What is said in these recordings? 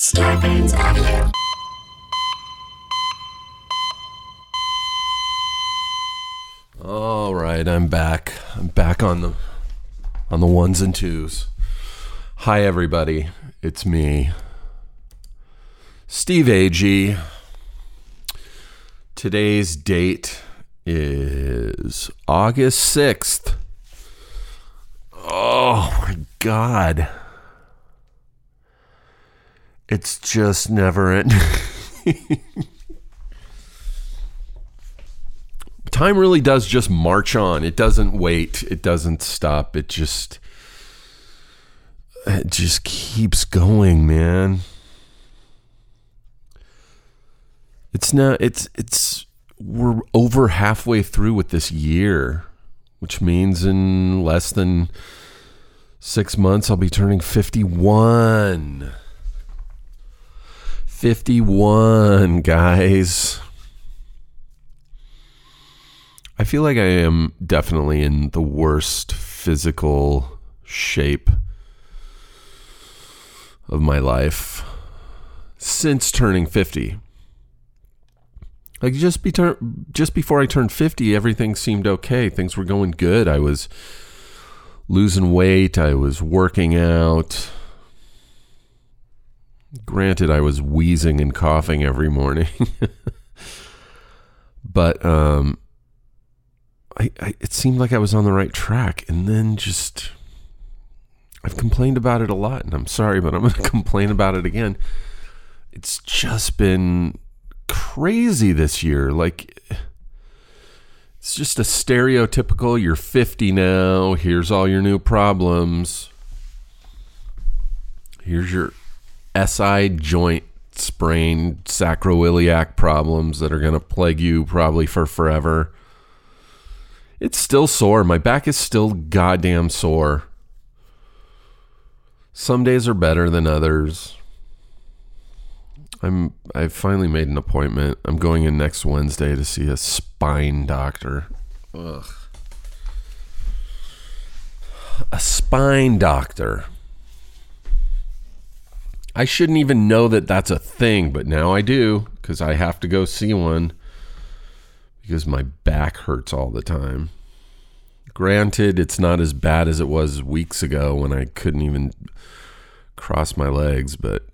Starburns Audio. All right, I'm back. I'm back on the on the ones and twos. Hi everybody. It's me. Steve Agee. Today's date is August 6th. Oh my god. It's just never ending. time really does just march on. It doesn't wait. It doesn't stop. It just it just keeps going, man. It's now it's it's we're over halfway through with this year, which means in less than 6 months I'll be turning 51. 51, guys. I feel like I am definitely in the worst physical shape of my life since turning 50. Like just be tur- just before I turned 50, everything seemed okay. Things were going good. I was losing weight, I was working out. Granted, I was wheezing and coughing every morning. but um I, I it seemed like I was on the right track and then just I've complained about it a lot and I'm sorry but I'm going to complain about it again. It's just been crazy this year like it's just a stereotypical you're 50 now, here's all your new problems. Here's your SI joint sprain sacroiliac problems that are going to plague you probably for forever. It's still sore. My back is still goddamn sore. Some days are better than others. I'm I've finally made an appointment. I'm going in next Wednesday to see a spine doctor. Ugh. A spine doctor. I shouldn't even know that that's a thing, but now I do because I have to go see one because my back hurts all the time. Granted, it's not as bad as it was weeks ago when I couldn't even cross my legs, but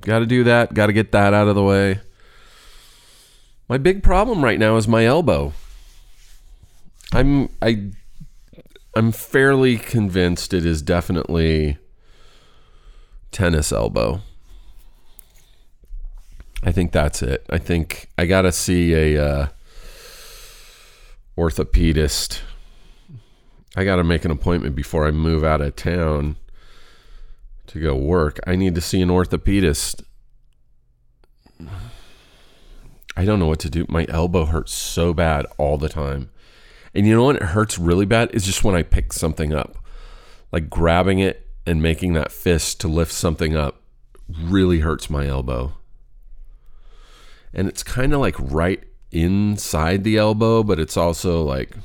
got to do that, got to get that out of the way. My big problem right now is my elbow. I'm I I'm fairly convinced it is definitely tennis elbow. I think that's it. I think I got to see a uh, orthopedist. I got to make an appointment before I move out of town to go work. I need to see an orthopedist. I don't know what to do. My elbow hurts so bad all the time. And you know what? It hurts really bad is just when I pick something up. Like grabbing it and making that fist to lift something up really hurts my elbow. And it's kind of like right inside the elbow, but it's also like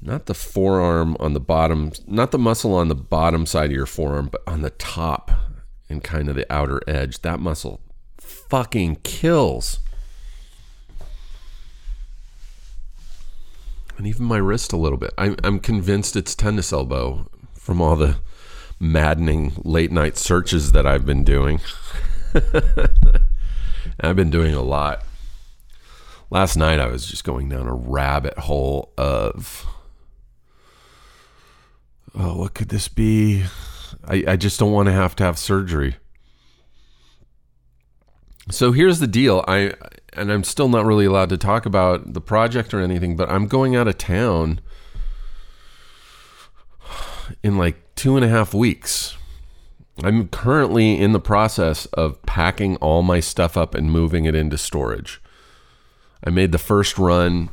not the forearm on the bottom, not the muscle on the bottom side of your forearm, but on the top and kind of the outer edge. That muscle fucking kills. And even my wrist a little bit. I'm, I'm convinced it's tennis elbow from all the maddening late night searches that I've been doing. I've been doing a lot. Last night I was just going down a rabbit hole of oh, what could this be? I, I just don't want to have to have surgery. So here's the deal. I and I'm still not really allowed to talk about the project or anything, but I'm going out of town in like two and a half weeks. I'm currently in the process of packing all my stuff up and moving it into storage. I made the first run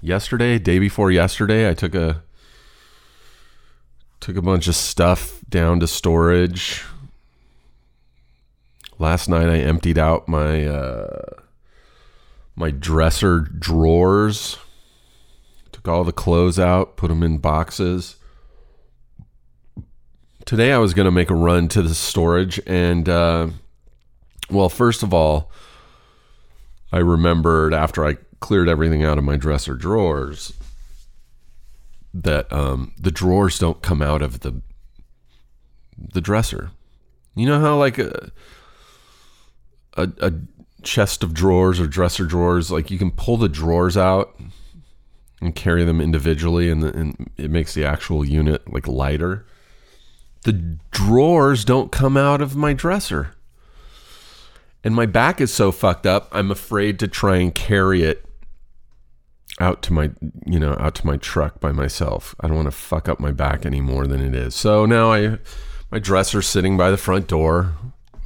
yesterday, day before yesterday. I took a took a bunch of stuff down to storage. Last night I emptied out my uh, my dresser drawers. Took all the clothes out, put them in boxes today I was going to make a run to the storage, and uh, well, first of all, I remembered after I cleared everything out of my dresser drawers that um, the drawers don't come out of the the dresser. You know how like a, a a chest of drawers or dresser drawers, like you can pull the drawers out and carry them individually, and, the, and it makes the actual unit like lighter. The drawers don't come out of my dresser. And my back is so fucked up, I'm afraid to try and carry it out to my you know out to my truck by myself. I don't want to fuck up my back any more than it is. So now I my dresser's sitting by the front door.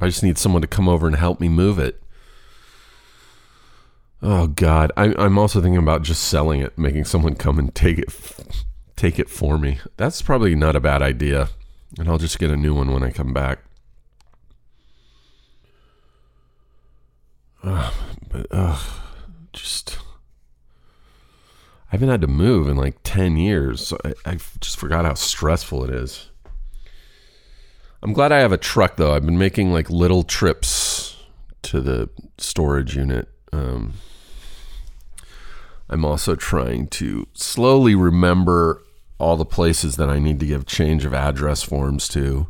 I just need someone to come over and help me move it. Oh God, I, I'm also thinking about just selling it, making someone come and take it, take it for me. That's probably not a bad idea, and I'll just get a new one when I come back. Uh, but uh, just I haven't had to move in like ten years. So I, I just forgot how stressful it is. I'm glad I have a truck though. I've been making like little trips to the storage unit. Um, I'm also trying to slowly remember all the places that I need to give change of address forms to.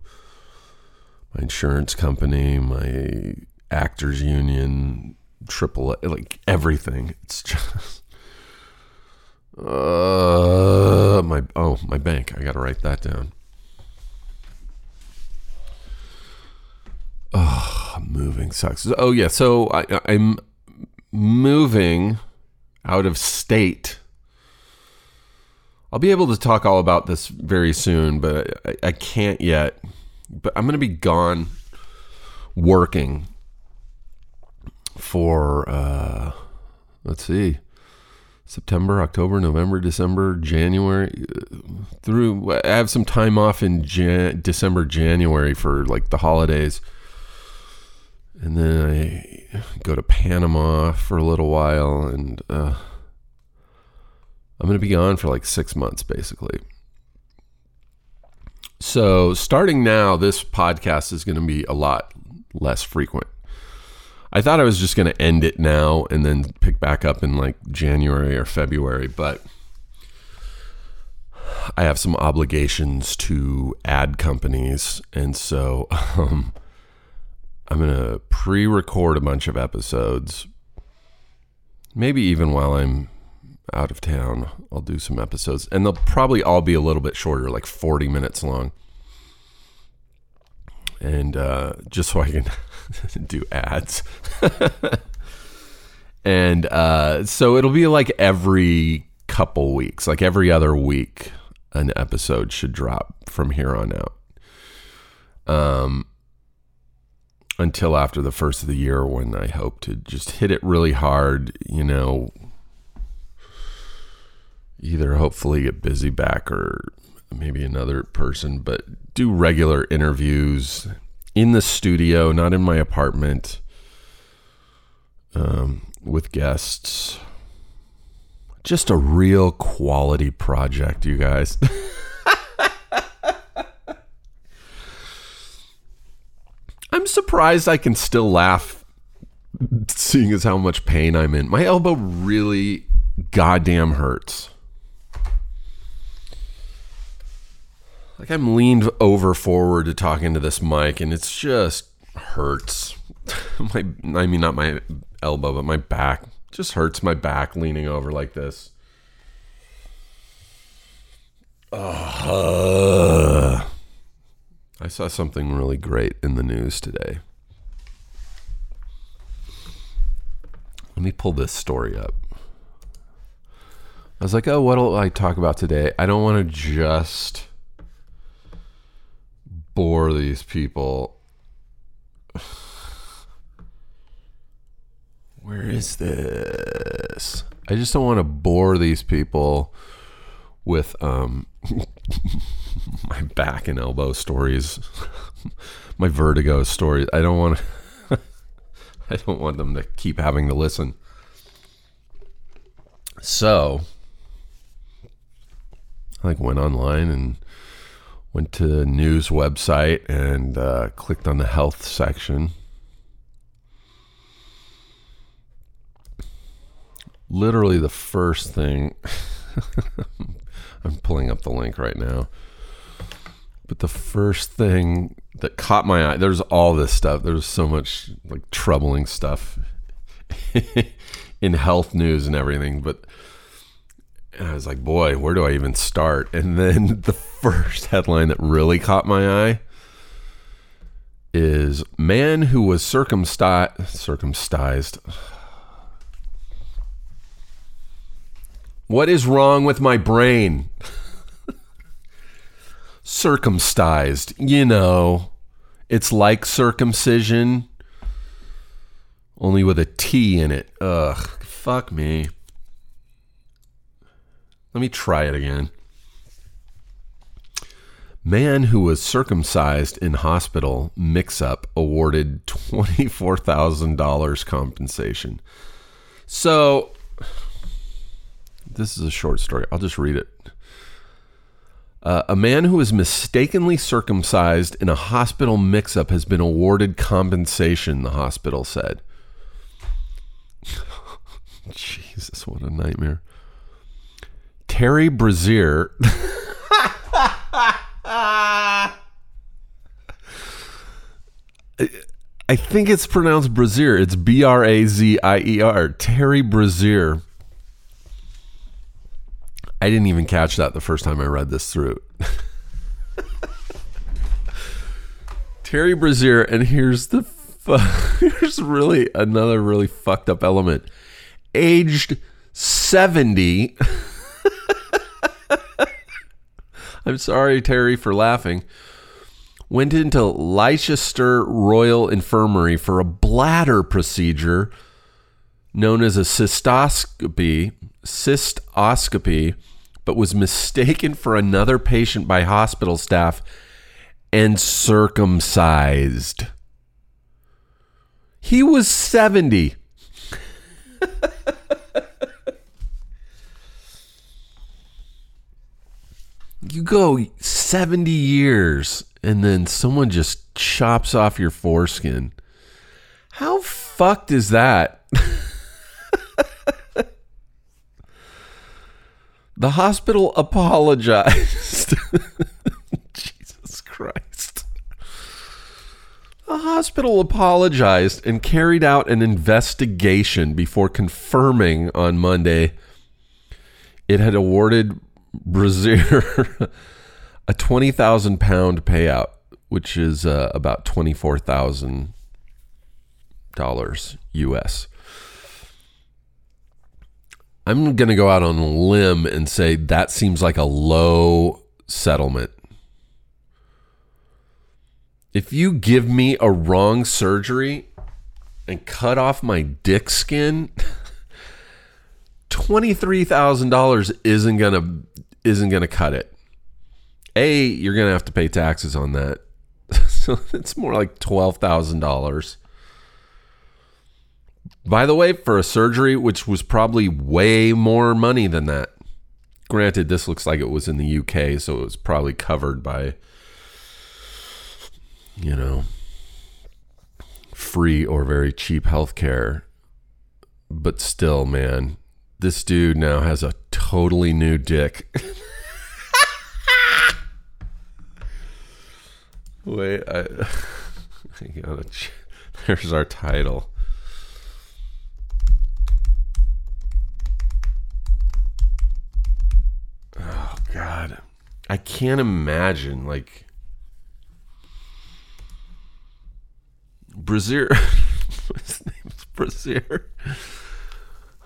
My insurance company, my actors union, triple like everything. It's just uh my oh my bank. I got to write that down. Oh, moving sucks. Oh yeah, so I, I'm moving out of state. I'll be able to talk all about this very soon, but I, I can't yet. But I'm going to be gone working for, uh, let's see, September, October, November, December, January, uh, through. I have some time off in Jan- December, January for like the holidays. And then I go to Panama for a little while, and uh, I'm going to be gone for like six months, basically. So, starting now, this podcast is going to be a lot less frequent. I thought I was just going to end it now and then pick back up in like January or February, but I have some obligations to ad companies. And so um, I'm going to pre record a bunch of episodes. Maybe even while I'm out of town, I'll do some episodes. And they'll probably all be a little bit shorter, like 40 minutes long. And uh, just so I can do ads. and uh, so it'll be like every couple weeks, like every other week, an episode should drop from here on out. Um, until after the first of the year when I hope to just hit it really hard, you know, either hopefully get busy back or maybe another person, but do regular interviews in the studio, not in my apartment, um, with guests. Just a real quality project, you guys. I'm surprised I can still laugh seeing as how much pain I'm in. My elbow really goddamn hurts. Like I'm leaned over forward to talk into this mic and it's just hurts. my I mean not my elbow, but my back. Just hurts my back leaning over like this. Uh, I saw something really great in the news today. Let me pull this story up. I was like, oh, what'll I talk about today? I don't want to just bore these people. Where is this? I just don't want to bore these people with um my back and elbow stories, my vertigo stories. I don't want I don't want them to keep having to listen. So, I like went online and Went to the news website and uh, clicked on the health section. Literally, the first thing. I'm pulling up the link right now. But the first thing that caught my eye, there's all this stuff. There's so much like troubling stuff in health news and everything. But I was like, boy, where do I even start? And then the first headline that really caught my eye is man who was circumcised circumcised what is wrong with my brain? Circumcised you know. It's like circumcision only with a t in it. Ugh fuck me. Let me try it again. Man who was circumcised in hospital mix up awarded $24,000 compensation. So, this is a short story. I'll just read it. Uh, a man who was mistakenly circumcised in a hospital mix up has been awarded compensation, the hospital said. Jesus, what a nightmare. Terry Brazier. I think it's pronounced Brazier. It's B R A Z I E R. Terry Brazier. I didn't even catch that the first time I read this through. Terry Brazier, and here's the fu- here's really another really fucked up element. Aged 70. I'm sorry, Terry, for laughing went into Leicester Royal Infirmary for a bladder procedure known as a cystoscopy, cystoscopy, but was mistaken for another patient by hospital staff and circumcised. He was 70. you go 70 years and then someone just chops off your foreskin. How fucked is that? the hospital apologized. Jesus Christ. The hospital apologized and carried out an investigation before confirming on Monday it had awarded Brazier a twenty thousand pound payout, which is uh, about twenty four thousand dollars US. I'm going to go out on a limb and say that seems like a low settlement. If you give me a wrong surgery and cut off my dick skin, $23,000 isn't going to isn't going to cut it. A, you're going to have to pay taxes on that. so it's more like $12,000. By the way, for a surgery, which was probably way more money than that. Granted, this looks like it was in the UK, so it was probably covered by, you know, free or very cheap healthcare. But still, man, this dude now has a totally new dick. Wait, I, I gotta. There's our title. God, I can't imagine like Brazier. His name's Brazier.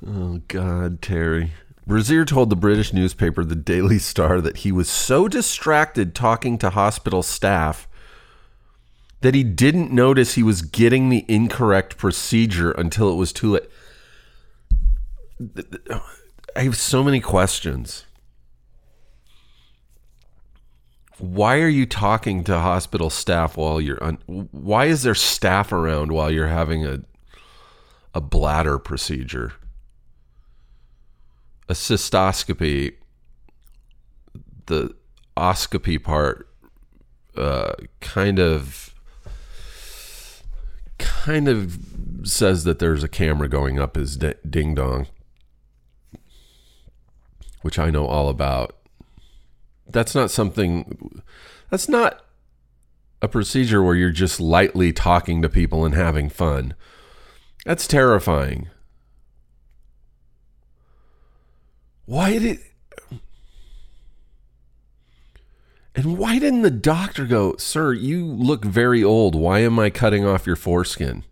Oh God, Terry. Brazier told the British newspaper The Daily Star that he was so distracted talking to hospital staff that he didn't notice he was getting the incorrect procedure until it was too late. I have so many questions. Why are you talking to hospital staff while you're on? Why is there staff around while you're having a a bladder procedure? A cystoscopy, the oscopy part uh, kind of kind of says that there's a camera going up his ding dong, which I know all about. That's not something. That's not a procedure where you're just lightly talking to people and having fun. That's terrifying. Why did And why didn't the doctor go, Sir, you look very old. Why am I cutting off your foreskin?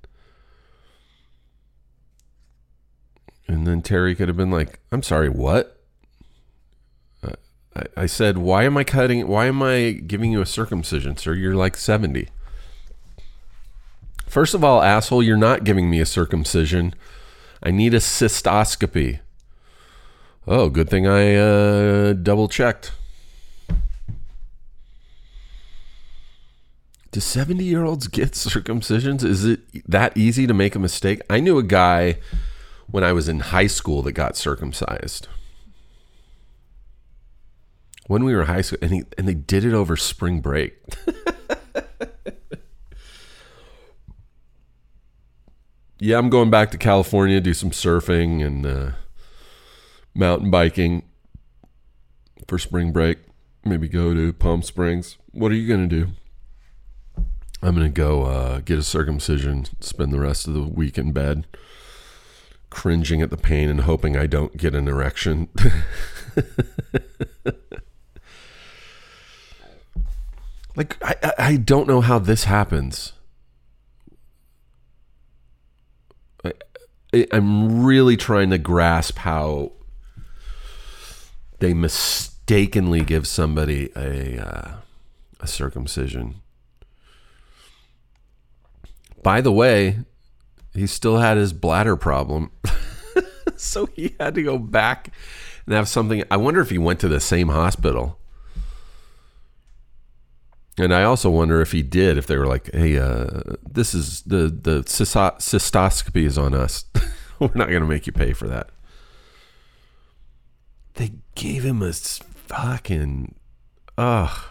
And then Terry could have been like, I'm sorry, what? I, I said, Why am I cutting? Why am I giving you a circumcision, sir? You're like 70. First of all, asshole, you're not giving me a circumcision. I need a cystoscopy. Oh, good thing I uh, double checked. Do 70 year olds get circumcisions? Is it that easy to make a mistake? I knew a guy when I was in high school that got circumcised. When we were high school, and, he, and they did it over spring break. yeah, I'm going back to California, do some surfing and uh, mountain biking for spring break. Maybe go to Palm Springs. What are you going to do? I'm going to go uh, get a circumcision, spend the rest of the week in bed, cringing at the pain and hoping I don't get an erection. like, I, I don't know how this happens. I, I'm really trying to grasp how they mistakenly give somebody a, uh, a circumcision by the way, he still had his bladder problem. so he had to go back and have something. I wonder if he went to the same hospital. And I also wonder if he did, if they were like, hey, uh, this is the, the cystoscopy is on us. we're not going to make you pay for that. They gave him a fucking, ugh.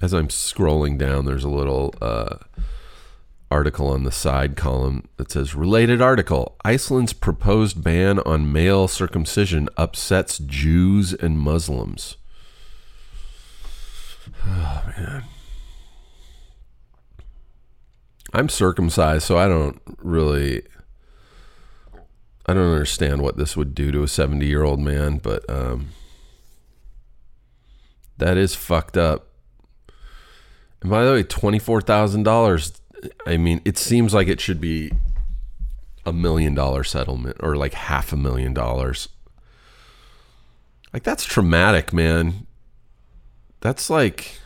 As I'm scrolling down, there's a little uh, article on the side column that says related article Iceland's proposed ban on male circumcision upsets Jews and Muslims. Oh, man. I'm circumcised, so I don't really. I don't understand what this would do to a 70 year old man, but um, that is fucked up. And by the way, twenty four thousand dollars. I mean, it seems like it should be a million dollar settlement or like half a million dollars. Like that's traumatic, man. That's like,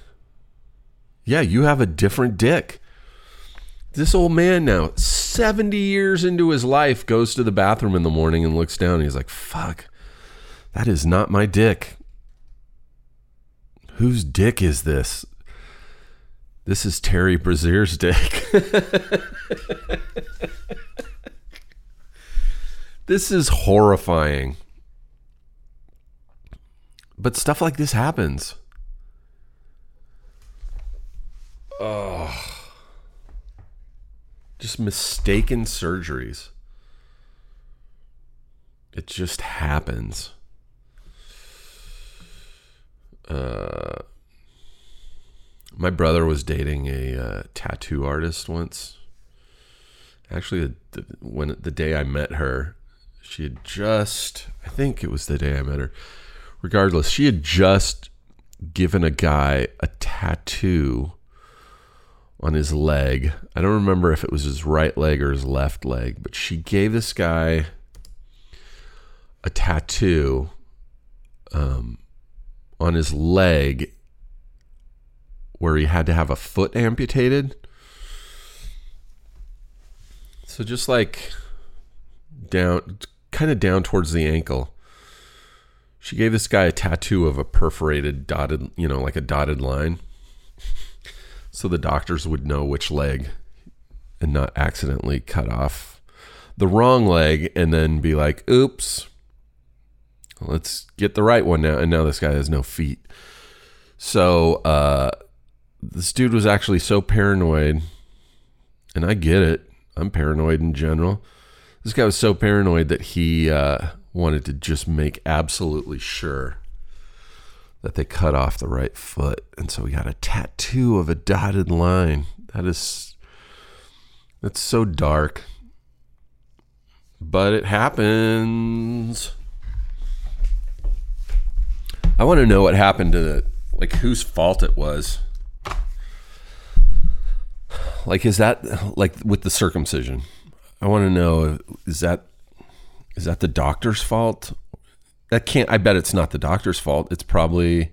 yeah, you have a different dick. This old man now, 70 years into his life, goes to the bathroom in the morning and looks down and he's like, fuck, that is not my dick. Whose dick is this? This is Terry Brazier's dick. this is horrifying. But stuff like this happens. Oh. Just mistaken surgeries. It just happens. Uh my brother was dating a uh, tattoo artist once. Actually, the, when the day I met her, she had just I think it was the day I met her. Regardless, she had just given a guy a tattoo on his leg. I don't remember if it was his right leg or his left leg, but she gave this guy a tattoo um, on his leg where he had to have a foot amputated. So just like down, kind of down towards the ankle. She gave this guy a tattoo of a perforated dotted, you know, like a dotted line. So the doctors would know which leg and not accidentally cut off the wrong leg and then be like, oops, let's get the right one now. And now this guy has no feet. So uh, this dude was actually so paranoid, and I get it. I'm paranoid in general. This guy was so paranoid that he uh, wanted to just make absolutely sure that they cut off the right foot. And so we got a tattoo of a dotted line. That is that's so dark. But it happens. I want to know what happened to the, like whose fault it was. Like is that like with the circumcision? I want to know is that is that the doctor's fault? That can't I bet it's not the doctor's fault. It's probably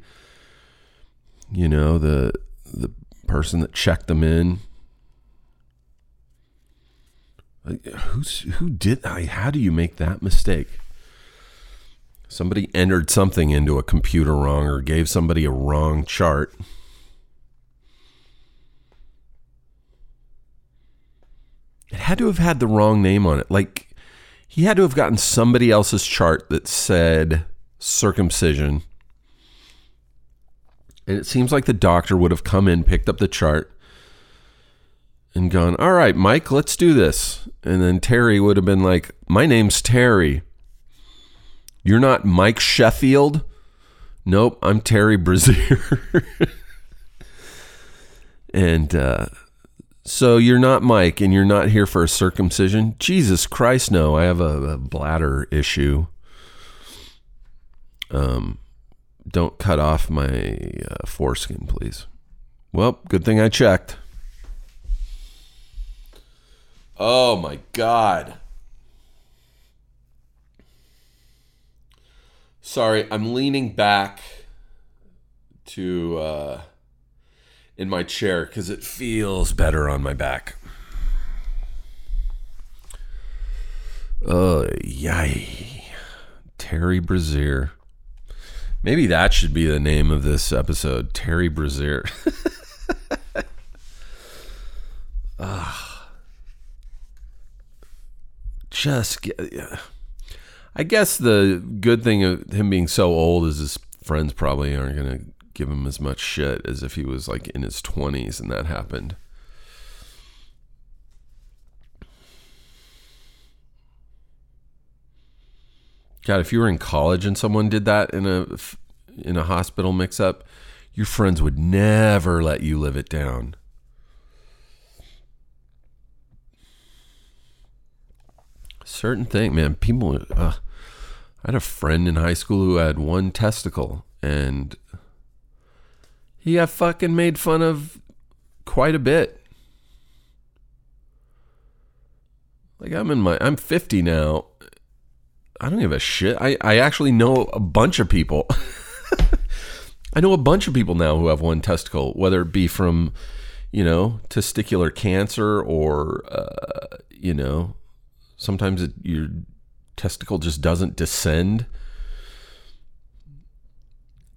you know the the person that checked them in who's who did i how do you make that mistake somebody entered something into a computer wrong or gave somebody a wrong chart it had to have had the wrong name on it like he had to have gotten somebody else's chart that said circumcision and it seems like the doctor would have come in picked up the chart and gone, All right, Mike, let's do this. And then Terry would have been like, My name's Terry. You're not Mike Sheffield? Nope, I'm Terry Brazier. and uh, so you're not Mike and you're not here for a circumcision? Jesus Christ, no. I have a, a bladder issue. Um, don't cut off my uh, foreskin, please. Well, good thing I checked. Oh my God. Sorry, I'm leaning back to uh, in my chair because it feels better on my back. Oh, yay. Terry Brazier. Maybe that should be the name of this episode Terry Brazier. ah. just get, I guess the good thing of him being so old is his friends probably aren't going to give him as much shit as if he was like in his 20s and that happened. God, if you were in college and someone did that in a in a hospital mix up, your friends would never let you live it down. certain thing, man. People, uh, I had a friend in high school who had one testicle, and he got fucking made fun of quite a bit. Like I'm in my, I'm 50 now. I don't give a shit. I, I actually know a bunch of people. I know a bunch of people now who have one testicle, whether it be from, you know, testicular cancer or, uh, you know, Sometimes it, your testicle just doesn't descend.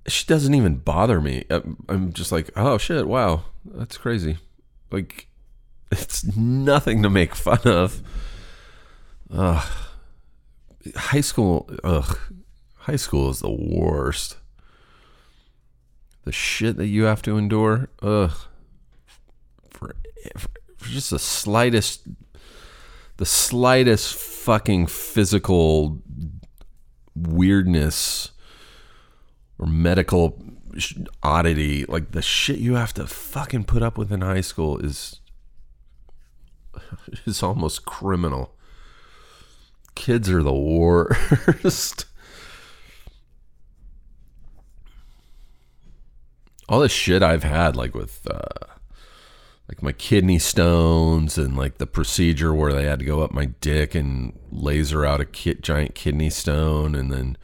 She doesn't even bother me. Uh, I'm just like, oh shit, wow, that's crazy. Like, it's nothing to make fun of. Ugh. High school, ugh. High school is the worst. The shit that you have to endure, ugh. For, for just the slightest the slightest fucking physical weirdness or medical oddity, like the shit you have to fucking put up with in high school is is almost criminal. Kids are the worst. All the shit I've had, like with uh, like my kidney stones and like the procedure where they had to go up my dick and laser out a giant kidney stone and then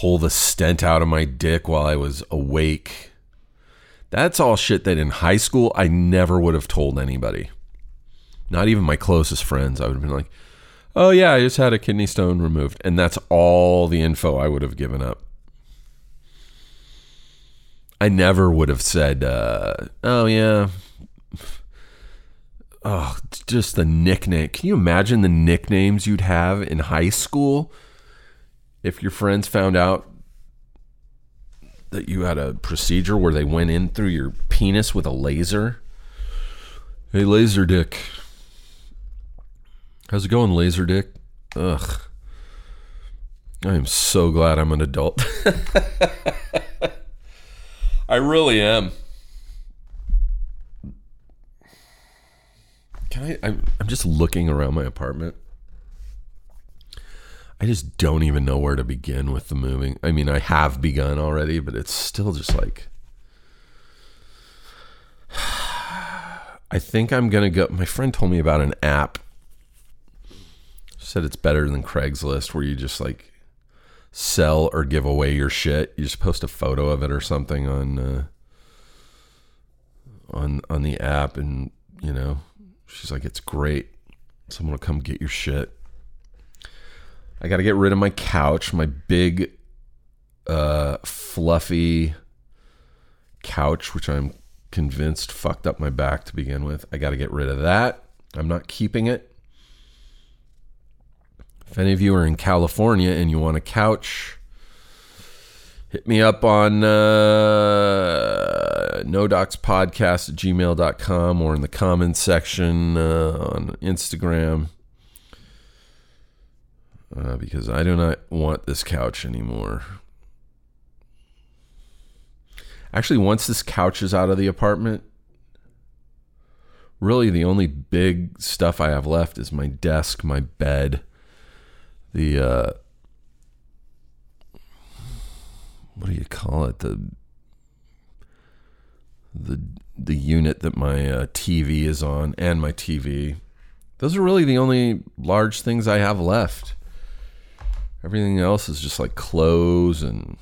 pull the stent out of my dick while I was awake. That's all shit that in high school I never would have told anybody. Not even my closest friends. I would have been like, oh, yeah, I just had a kidney stone removed. And that's all the info I would have given up. I never would have said, uh, oh, yeah. Oh, just the nickname. Can you imagine the nicknames you'd have in high school if your friends found out that you had a procedure where they went in through your penis with a laser? Hey, laser dick. How's it going, laser dick? Ugh. I am so glad I'm an adult. I really am. Can I? I'm, I'm just looking around my apartment. I just don't even know where to begin with the moving. I mean, I have begun already, but it's still just like. I think I'm gonna go. My friend told me about an app. Said it's better than Craigslist, where you just like sell or give away your shit. You just post a photo of it or something on uh, on on the app, and you know, she's like, "It's great. Someone will come get your shit." I got to get rid of my couch, my big, uh, fluffy couch, which I'm convinced fucked up my back to begin with. I got to get rid of that. I'm not keeping it. If any of you are in California and you want a couch, hit me up on uh, nodocspodcast at gmail.com or in the comments section uh, on Instagram uh, because I do not want this couch anymore. Actually, once this couch is out of the apartment, really the only big stuff I have left is my desk, my bed, the uh, what do you call it? The the the unit that my uh, TV is on and my TV. Those are really the only large things I have left. Everything else is just like clothes and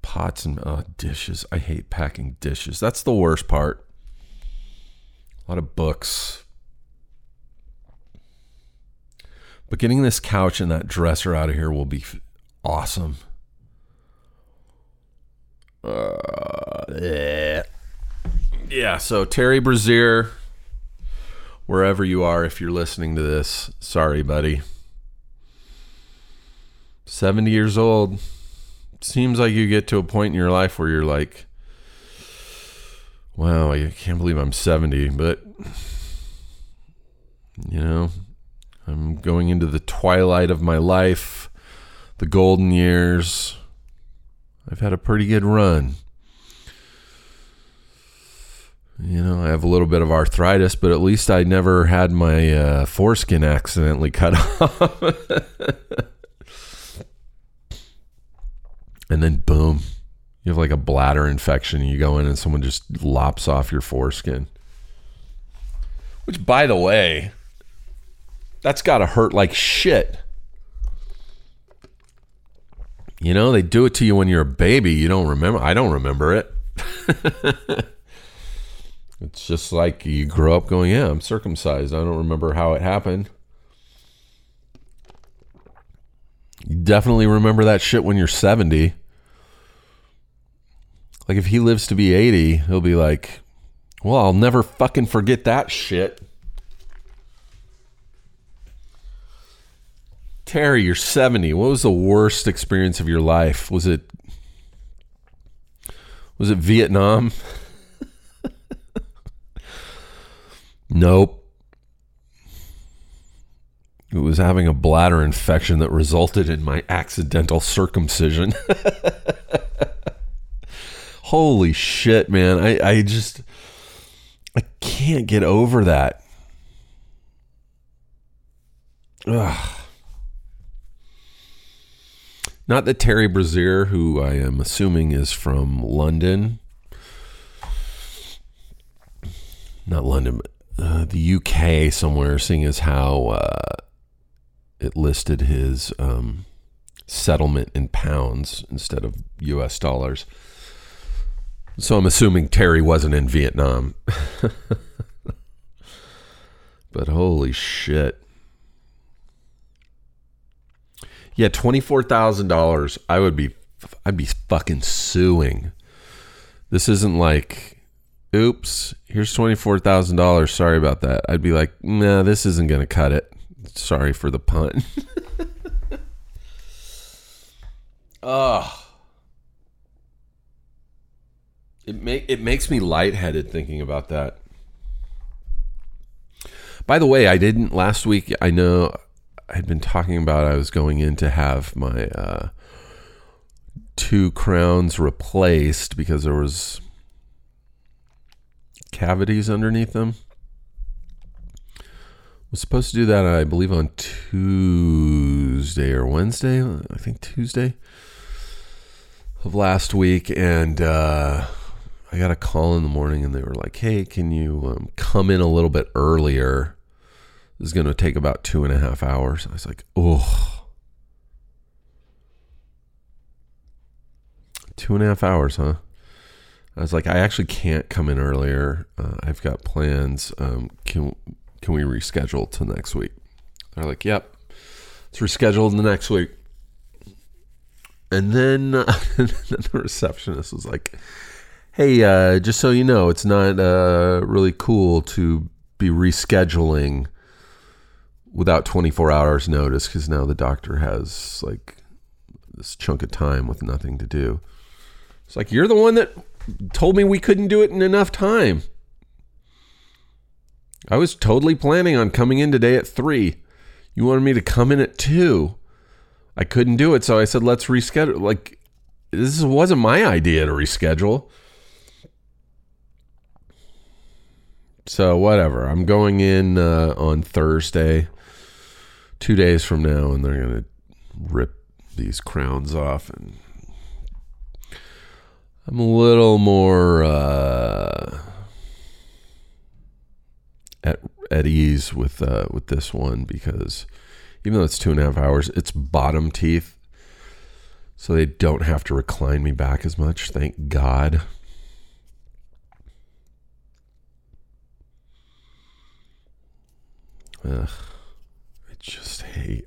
pots and uh, dishes. I hate packing dishes. That's the worst part. A lot of books. But getting this couch and that dresser out of here will be awesome. Uh, yeah. yeah, so Terry Brazier, wherever you are, if you're listening to this, sorry, buddy. 70 years old. Seems like you get to a point in your life where you're like, wow, I can't believe I'm 70, but, you know, I'm going into the twilight of my life, the golden years. I've had a pretty good run. You know, I have a little bit of arthritis, but at least I never had my uh, foreskin accidentally cut off. And then boom, you have like a bladder infection. And you go in and someone just lops off your foreskin. Which, by the way, that's got to hurt like shit. You know, they do it to you when you're a baby. You don't remember. I don't remember it. it's just like you grow up going, yeah, I'm circumcised. I don't remember how it happened. You definitely remember that shit when you're 70. Like if he lives to be 80, he'll be like, well, I'll never fucking forget that shit. Terry, you're 70. What was the worst experience of your life? Was it Was it Vietnam? nope. It was having a bladder infection that resulted in my accidental circumcision. Holy shit, man. I, I just I can't get over that. Ugh. Not that Terry Brazier, who I am assuming is from London, not London, but uh, the UK somewhere, seeing as how uh, it listed his um, settlement in pounds instead of US dollars. So I'm assuming Terry wasn't in Vietnam. but holy shit. Yeah, $24,000 I would be I'd be fucking suing. This isn't like oops, here's $24,000. Sorry about that. I'd be like, "Nah, this isn't going to cut it." Sorry for the pun. oh. It make it makes me lightheaded thinking about that. By the way, I didn't last week. I know I had been talking about I was going in to have my uh, two crowns replaced because there was cavities underneath them. Was supposed to do that, I believe, on Tuesday or Wednesday. I think Tuesday of last week, and. Uh, I got a call in the morning and they were like, hey, can you um, come in a little bit earlier? This is going to take about two and a half hours. I was like, oh. Two and a half hours, huh? I was like, I actually can't come in earlier. Uh, I've got plans. Um, can can we reschedule to next week? They're like, yep, it's rescheduled the next week. And then, uh, the receptionist was like, hey, uh, just so you know, it's not uh, really cool to be rescheduling without 24 hours notice because now the doctor has like this chunk of time with nothing to do. It's like, you're the one that told me we couldn't do it in enough time. I was totally planning on coming in today at three. You wanted me to come in at two. I couldn't do it, so I said, let's reschedule. Like, this wasn't my idea to reschedule. So whatever. I'm going in uh, on Thursday, two days from now, and they're gonna rip these crowns off, and I'm a little more uh, at at ease with uh, with this one because even though it's two and a half hours, it's bottom teeth, so they don't have to recline me back as much. Thank God. Ugh, I just hate.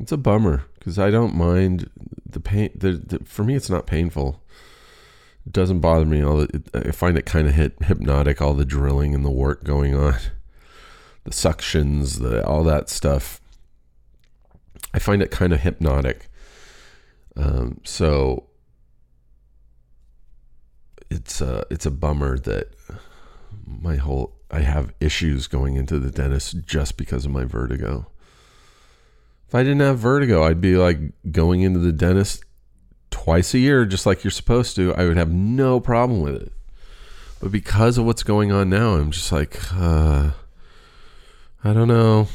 It's a bummer because I don't mind the pain. The, the, for me, it's not painful. It doesn't bother me. All I find it kind of hypnotic. All the drilling and the work going on, the suctions, the all that stuff. I find it kind of hypnotic. Um, so it's a it's a bummer that my whole I have issues going into the dentist just because of my vertigo. If I didn't have vertigo, I'd be like going into the dentist twice a year, just like you're supposed to. I would have no problem with it. But because of what's going on now, I'm just like, uh, I don't know.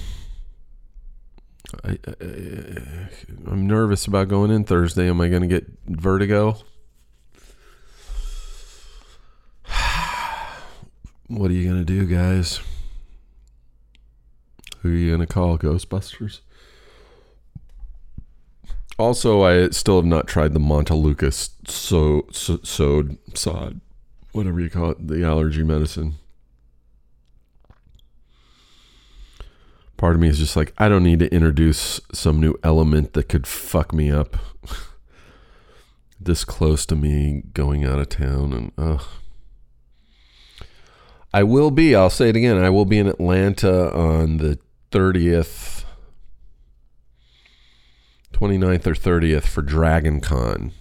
I, I, am nervous about going in Thursday. Am I going to get vertigo? What are you going to do, guys? Who are you going to call? Ghostbusters? Also, I still have not tried the Montelukast so, so, sod, sod, whatever you call it, the allergy medicine. Part of me is just like, I don't need to introduce some new element that could fuck me up this close to me going out of town and ugh. I will be, I'll say it again, I will be in Atlanta on the 30th, 29th or 30th for Dragon Con.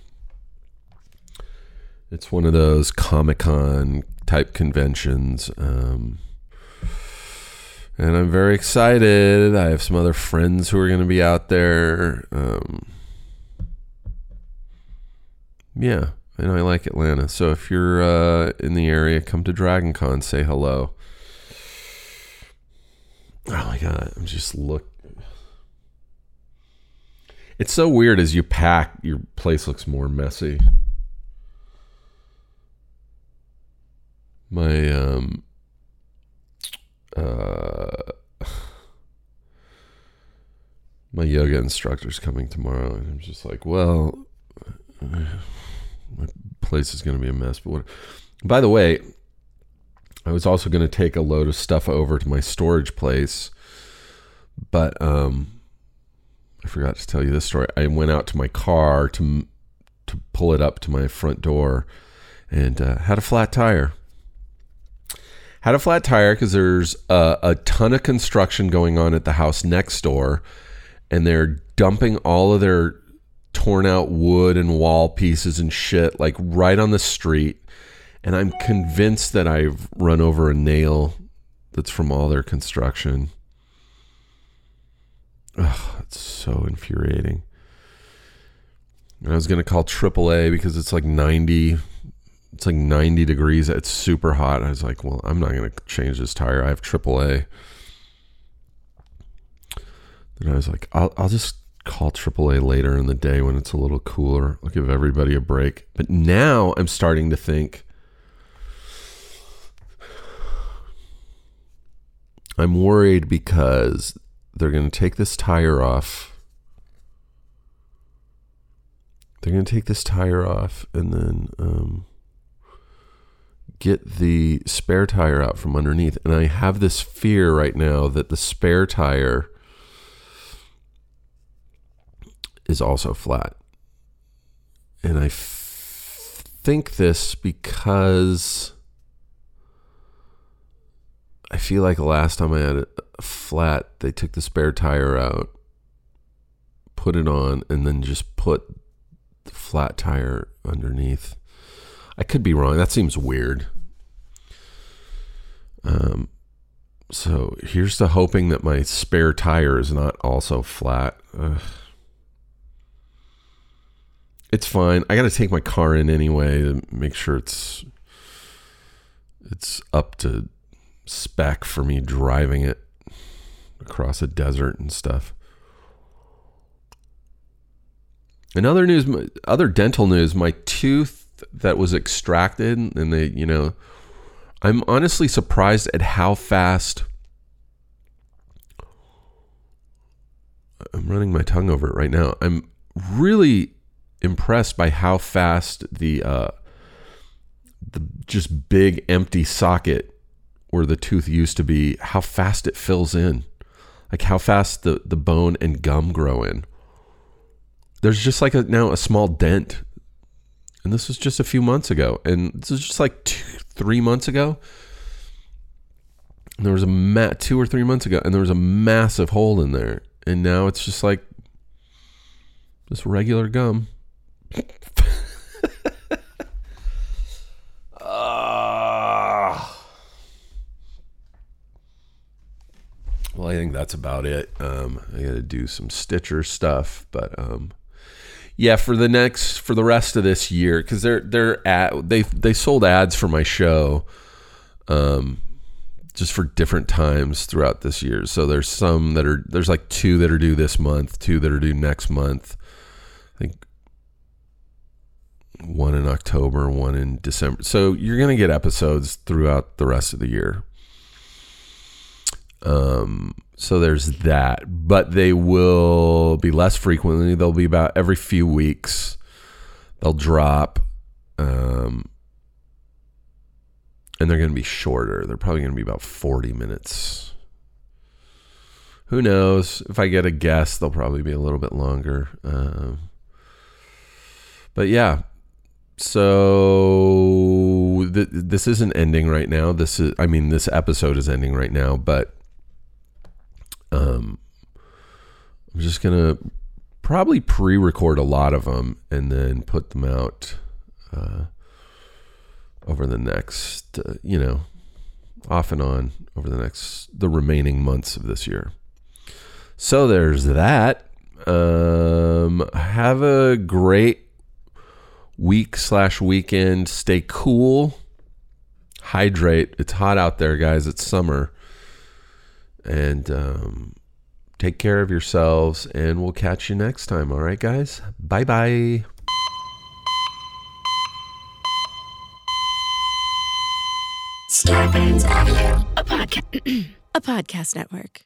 It's one of those Comic Con type conventions. Um, and I'm very excited. I have some other friends who are going to be out there. Um, yeah, and I like Atlanta. So if you're uh, in the area, come to Dragon Con, say hello. Oh my god, I'm just look. It's so weird as you pack, your place looks more messy. My um uh my yoga instructor's coming tomorrow, and I'm just like, well, my place is going to be a mess. But what? By the way, I was also going to take a load of stuff over to my storage place, but um, I forgot to tell you this story. I went out to my car to to pull it up to my front door, and uh, had a flat tire. Had a flat tire because there's a, a ton of construction going on at the house next door, and they're dumping all of their torn out wood and wall pieces and shit like right on the street. And I'm convinced that I've run over a nail that's from all their construction. Ugh, it's so infuriating. And I was gonna call AAA because it's like 90. It's like 90 degrees. It's super hot. I was like, well, I'm not gonna change this tire. I have AAA. Then I was like, I'll, I'll just call AAA later in the day when it's a little cooler. I'll give everybody a break. But now I'm starting to think I'm worried because they're going to take this tire off. They're going to take this tire off and then um, get the spare tire out from underneath. And I have this fear right now that the spare tire is also flat. And I f- think this because I feel like last time I had a flat, they took the spare tire out, put it on, and then just put the flat tire underneath. I could be wrong. That seems weird. Um, so here's to hoping that my spare tire is not also flat. Ugh. It's fine. I got to take my car in anyway to make sure it's it's up to spec for me driving it across a desert and stuff. In other news, other dental news, my tooth that was extracted, and they, you know, I'm honestly surprised at how fast. I'm running my tongue over it right now. I'm really impressed by how fast the uh, the just big empty socket where the tooth used to be, how fast it fills in, like how fast the the bone and gum grow in. There's just like a now a small dent, and this was just a few months ago, and this is just like two, three months ago. There was a ma- two or three months ago, and there was a massive hole in there, and now it's just like just regular gum. Ah. well, I think that's about it. Um, I got to do some Stitcher stuff, but um, yeah, for the next for the rest of this year, because they're they're at they they sold ads for my show, um, just for different times throughout this year. So there's some that are there's like two that are due this month, two that are due next month. I think one in October, one in December. So you're going to get episodes throughout the rest of the year. Um, so there's that, but they will be less frequently. They'll be about every few weeks. They'll drop. Um, and they're going to be shorter. They're probably going to be about 40 minutes. Who knows? If I get a guess, they'll probably be a little bit longer. Um, but yeah, so th- this isn't ending right now. This is, I mean, this episode is ending right now, but um, I'm just gonna probably pre-record a lot of them and then put them out uh, over the next, uh, you know, off and on over the next the remaining months of this year. So there's that. Um, have a great week slash weekend. Stay cool. Hydrate. It's hot out there, guys. It's summer. And um, take care of yourselves. And we'll catch you next time. All right, guys? Bye bye. Starburns Audio, a podcast, a podcast network.